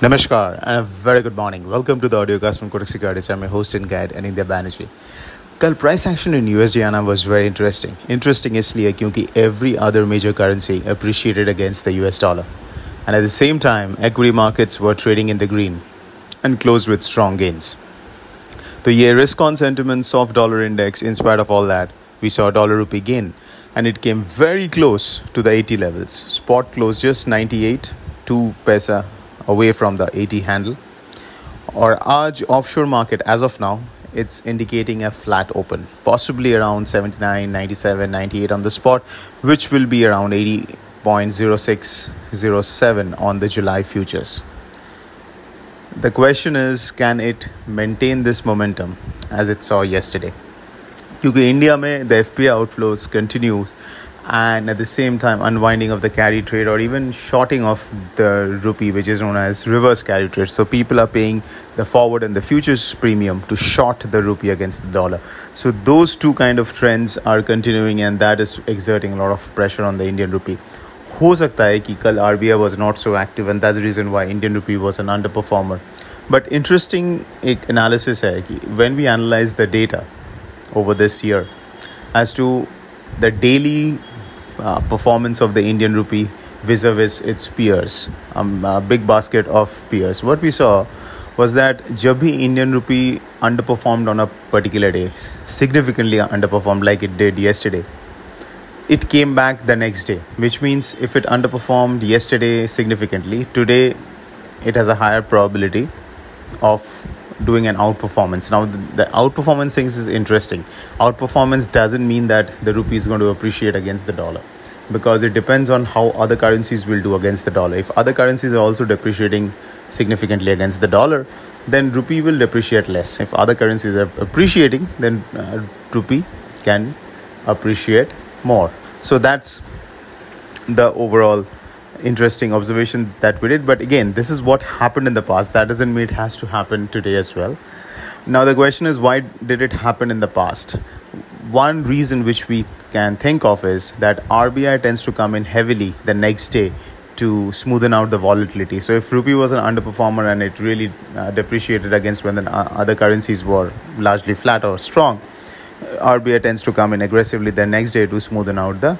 Namaskar and a very good morning. Welcome to the audiocast from Kotak Securities. I'm your host and guide Anindya Banerjee. कल price action इन USD आना was very interesting interesting इसलिए क्योंकि every other major currency appreciated against the US dollar and at the same time equity markets were trading in the green and closed with strong gains. So ये risk on sentiment soft dollar index in spite of all that we saw dollar rupee gain and it came very close to the 80 levels. Spot closed just 98 2 paisa away from the 80 handle. Or Aj offshore market as of now, it's indicating a flat open, possibly around 79, 97, 98 on the spot, which will be around 80.0607 on the July futures. The question is can it maintain this momentum as it saw yesterday? क्योंकि India में the F P outflows continue and at the same time unwinding of the carry trade or even shorting of the rupee which is known as reverse carry trade so people are paying the forward and the futures premium to short the rupee against the dollar so those two kind of trends are continuing and that is exerting a lot of pressure on the indian rupee हो सकता है कि कल are was not so active and that's the reason why Indian rupee was an underperformer but interesting analysis है कि when we analyze the data over this year as to the daily uh, performance of the Indian rupee vis-a-vis its peers, um, a big basket of peers. What we saw was that jab Indian rupee underperformed on a particular day, significantly underperformed like it did yesterday, it came back the next day, which means if it underperformed yesterday significantly, today it has a higher probability of doing an outperformance. Now, the, the outperformance things is interesting. Outperformance doesn't mean that the rupee is going to appreciate against the dollar because it depends on how other currencies will do against the dollar. If other currencies are also depreciating significantly against the dollar, then rupee will depreciate less. If other currencies are appreciating, then uh, rupee can appreciate more. So that's the overall interesting observation that we did. But again, this is what happened in the past. That doesn't mean it has to happen today as well. Now, the question is why did it happen in the past? One reason which we can think of is that RBI tends to come in heavily the next day to smoothen out the volatility. So, if rupee was an underperformer and it really uh, depreciated against when the uh, other currencies were largely flat or strong, RBI tends to come in aggressively the next day to smoothen out the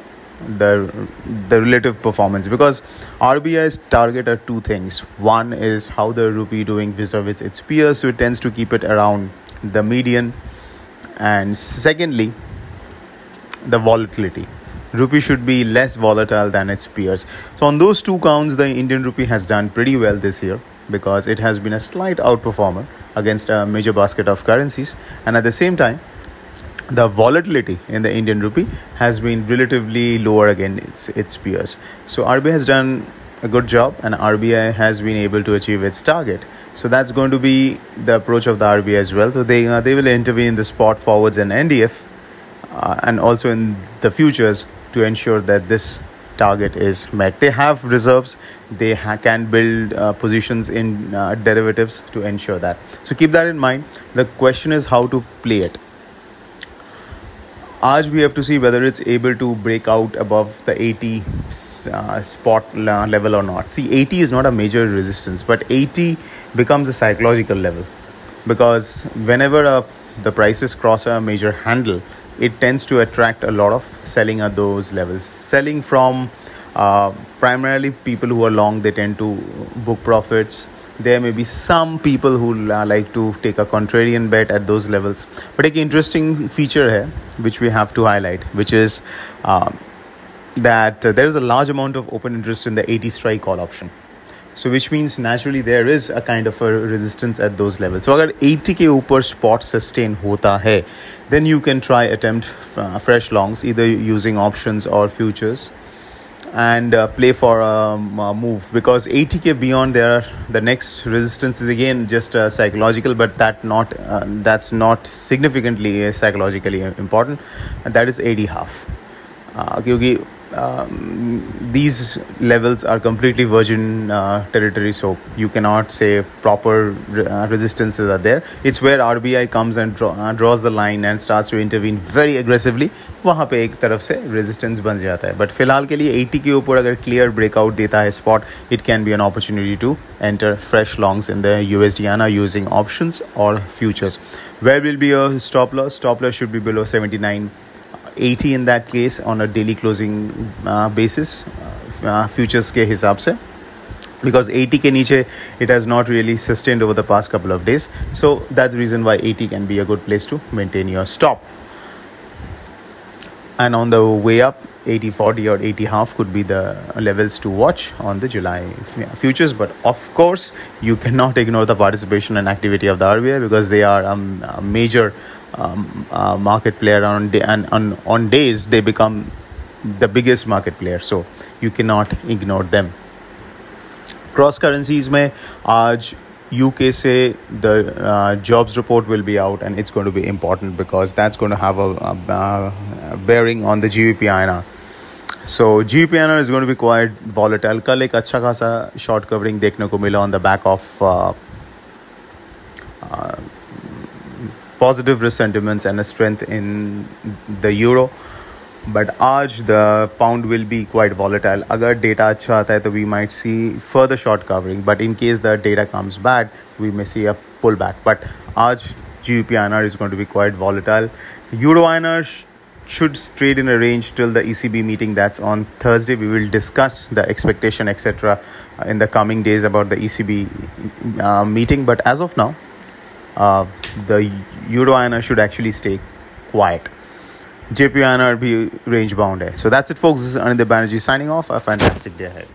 the the relative performance because RBI's target are two things. One is how the rupee doing vis-a-vis its peers, so it tends to keep it around the median, and secondly, the volatility. Rupee should be less volatile than its peers. So on those two counts, the Indian rupee has done pretty well this year because it has been a slight outperformer against a major basket of currencies, and at the same time the volatility in the Indian rupee has been relatively lower against its, its peers. So RBI has done a good job and RBI has been able to achieve its target. So that's going to be the approach of the RBI as well. So they uh, they will intervene in the spot forwards and NDF uh, and also in the futures to ensure that this target is met. They have reserves. They ha- can build uh, positions in uh, derivatives to ensure that. So keep that in mind. The question is how to play it. Aj we have to see whether it's able to break out above the 80 uh, spot level or not. See, 80 is not a major resistance, but 80 becomes a psychological level because whenever uh, the prices cross a major handle, it tends to attract a lot of selling at those levels. Selling from uh, primarily people who are long, they tend to book profits there may be some people who like to take a contrarian bet at those levels. But an interesting feature here which we have to highlight which is uh, that uh, there is a large amount of open interest in the 80 strike call option. So which means naturally there is a kind of a resistance at those levels. So agar 80 ke upar spot sustain hota hai then you can try attempt uh, fresh longs either using options or futures and uh, play for a um, uh, move. Because 80k beyond there the next resistance is again just uh, psychological but that not uh, that's not significantly uh, psychologically uh, important. And that is 80 half. Uh, um, these levels are completely virgin uh, territory, so you cannot say proper uh, resistances are there. It's where RBI comes and draw, uh, draws the line and starts to intervene very aggressively. वहाँ पे एक तरफ से resistance बन जाता है but फिलहाल के लिए 80 के ऊपर अगर क्लियर ब्रेकआउट देता है spot it can be an opportunity to enter fresh longs in the U S D आना यूजिंग ऑप्शंस और futures where will be a stop loss stop loss should be below 79 80 in that case on a daily closing uh, basis uh, futures ke hisab se. Because 80 ke niche it has not really sustained over the past couple of days. So that's the reason why 80 can be a good place to maintain your stop. And on the way up 80 40 or 80 half could be the levels to watch on the July futures. But of course, you cannot ignore the participation and activity of the RBI because they are um, a major um, uh, market player on day, and on, on days they become the biggest market player so you cannot ignore them cross currencies may aaj UK say the uh, jobs report will be out and it's going to be important because that's going to have a, a, a bearing on the GBP INR. So GBP INR is going to be quite volatile. कल एक अच्छा खासा short covering देखने को मिला on the back of uh, uh, positive risk sentiments and a strength in the euro. But आज the pound will be quite volatile. अगर data अच्छा आता है तो we might see further short covering. But in case the data comes bad, we may see a pullback. But आज GBP INR is going to be quite volatile. Euro INR should trade in a range till the ECB meeting that's on Thursday. We will discuss the expectation, etc., in the coming days about the ECB uh, meeting. But as of now, uh, the euro INR should actually stay quiet. JPY INR be range bound. So that's it, folks. This is Anindya Banerjee signing off. A fantastic day ahead.